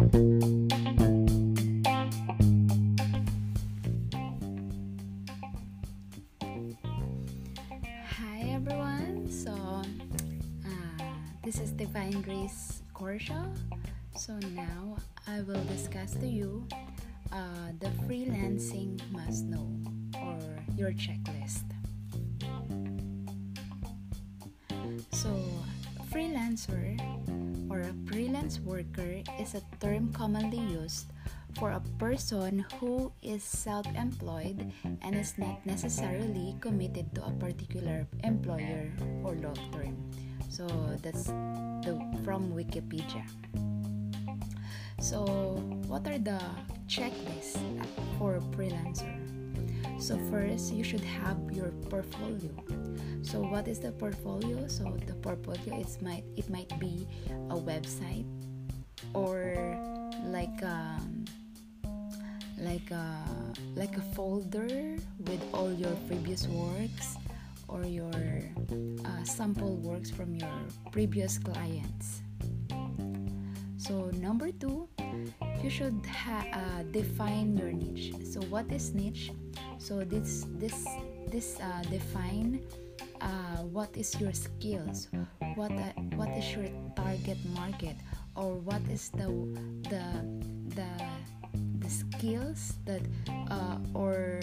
Hi everyone. So, uh, this is Divine Grace Corsha. So now I will discuss to you uh, the freelancing must know or your checklist. So, freelancer freelance worker is a term commonly used for a person who is self employed and is not necessarily committed to a particular employer or law term. So that's the from Wikipedia. So what are the checklists for a freelancer? So first you should have your portfolio. So what is the portfolio? So the portfolio is might it might be a website or like um, like a like a folder with all your previous works or your uh, sample works from your previous clients. So number two you should ha- uh, define your niche. So what is niche? So this this this uh, define uh, what is your skills? What uh, what is your target market or what is the the the skills that uh, or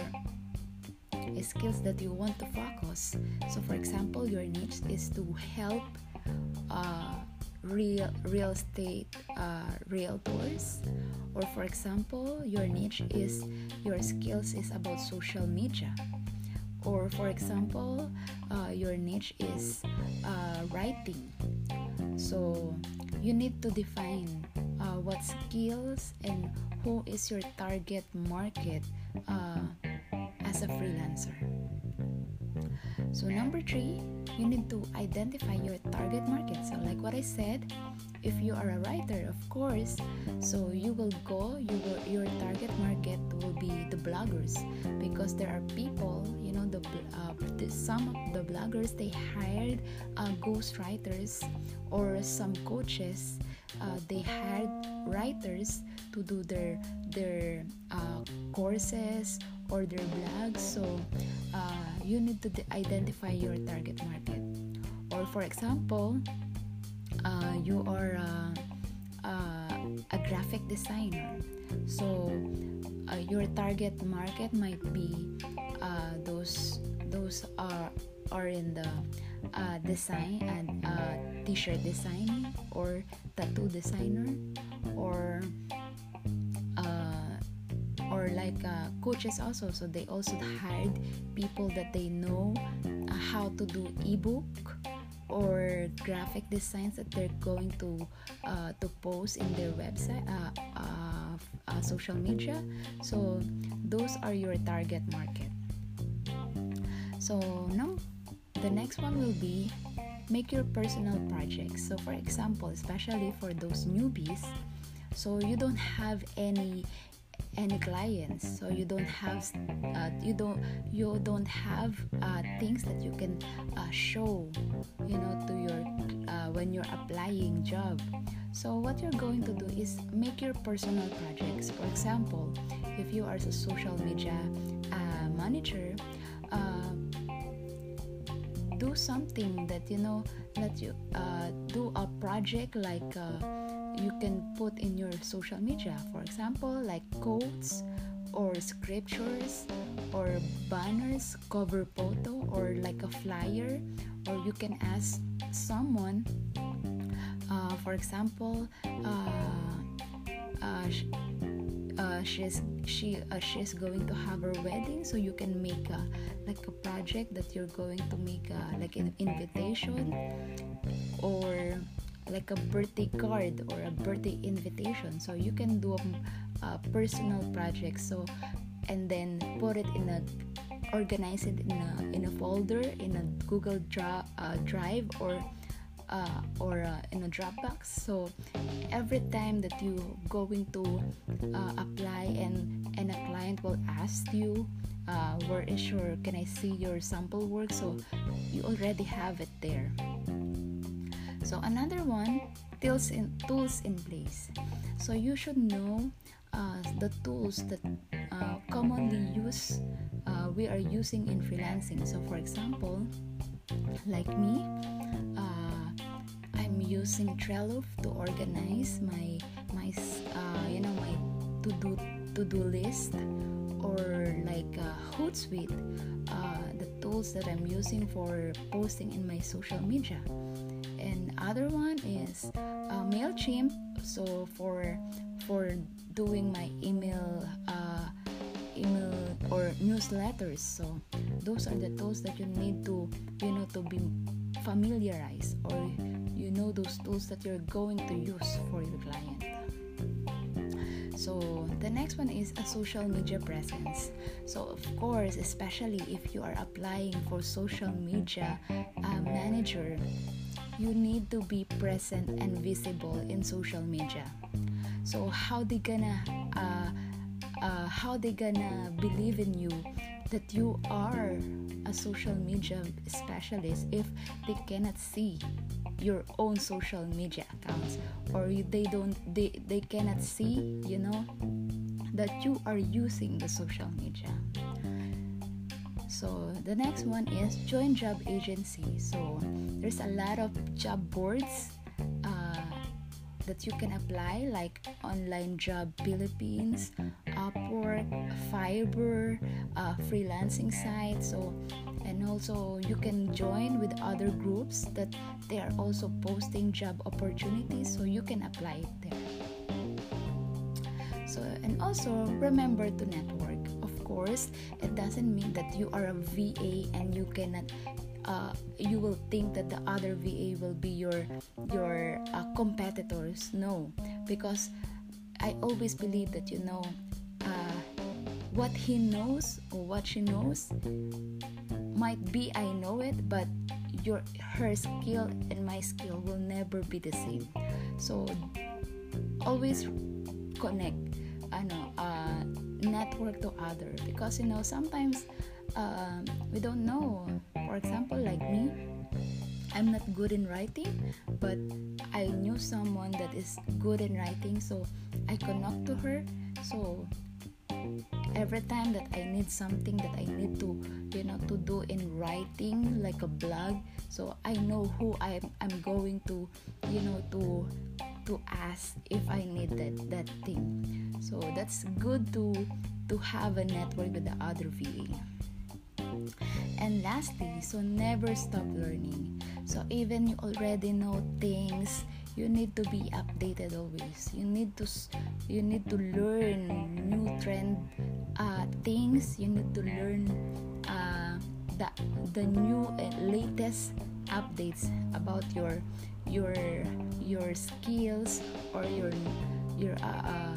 skills that you want to focus? So for example your niche is to help uh, real real estate uh, realtors. Or for example your niche is your skills is about social media. Or for example uh, your niche is uh, writing. So you need to define uh, what skills and who is your target market uh, as a freelancer. So, number three, you need to identify your target market. So, like what I said, if you are a writer, of course, so you will go, you will, your target be the bloggers because there are people, you know, the, uh, some of the bloggers they hired uh, ghost writers or some coaches uh, they hired writers to do their their uh, courses or their blogs. So uh, you need to identify your target market. Or for example uh, you are uh, a graphic designer. So your target market might be those those are are in the uh, design and uh, t-shirt design or tattoo designer or uh, or like uh, coaches also. So they also hired people that they know uh, how to do ebook or graphic designs that they're going to uh, to post in their website uh, social media. So those are your target market. So now the next one will be make your personal projects. So, for example, especially for those newbies, so you don't have any any clients. So you don't have uh, you don't you don't have uh, things that you can uh, show you know to your uh, when you're applying job so what you're going to do is make your personal projects. For example if you are a social media uh, manager uh, do something that you know let you uh, do a project like uh, you can put in your social media. For example like quotes or scriptures or banners cover photo or like a flyer or you can ask someone for example uh, uh, uh, she's she uh, she's going to have her wedding so you can make a like a project that you're going to make a, like an invitation or like a birthday card or a birthday invitation. So you can do a, a personal project. So and then put it in a organize it in a in a folder in a google dra- uh, drive or uh, or uh, in a Dropbox. So every time that you going to uh, apply and and a client will ask you uh, where is your can I see your sample work? So you already have it there. So another one tools in tools in place so you should know uh, the tools that uh, commonly use uh, we are using in freelancing so for example like me using trello to organize my my uh, you know my to do to do list or like uh, hootsuite uh, the tools that i'm using for posting in my social media. And other one is uh, mailchimp. So for for doing my email uh, email or newsletters. So those are the tools that you need to you know to be familiarized or you know those tools that you're going to use for your client. So the next one is a social media presence. So of course especially if you are applying for social media uh, manager you need to be present and visible in social media. So how they gonna uh, uh, how they gonna believe in you that you are a social media specialist if they cannot see your own social media accounts or they don't they, they cannot see you know that you are using the social media. So the next one is join job agency. So there's a lot of job boards that you can apply like online job philippines upwork fiverr uh, freelancing sites so and also you can join with other groups that they are also posting job opportunities so you can apply it there. So and also remember to network. Of course it doesn't mean that you are a va and you cannot uh, you will think that the other va will be your your uh, competitors. No. Because i always believe that you know uh, what he knows or what she knows might be I know it, but your her skill and my skill will never be the same. So always connect ano uh, network to other. Because you know sometimes uh, we don't know for example like me i'm not good in writing but i knew someone that is good in writing so i connect to her. So every time that I need something that I need to you know to do in writing like a blog so I know who I'm I'm going to you know to to ask if I need that that thing. So that's good to to have a network with the other VA and lastly so never stop learning. So even you already know things you need to be updated always. You need to you need to learn new trend uh, things. You need to learn uh, the the new and latest updates about your your your skills or your your uh, uh,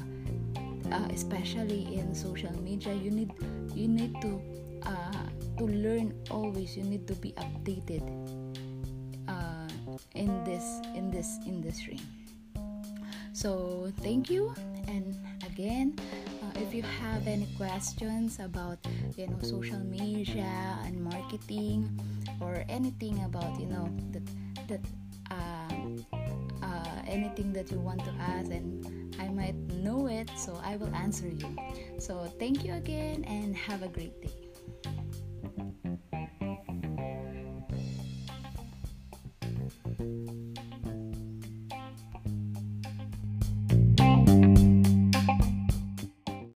uh, especially in social media. You need you need to uh, to learn always you need to be updated in this in this industry. So thank you. And again uh, if you have any questions about you know social media and marketing or anything about you know that that uh, uh, anything that you want to ask and i might know it so i will answer you. So thank you again and have a great day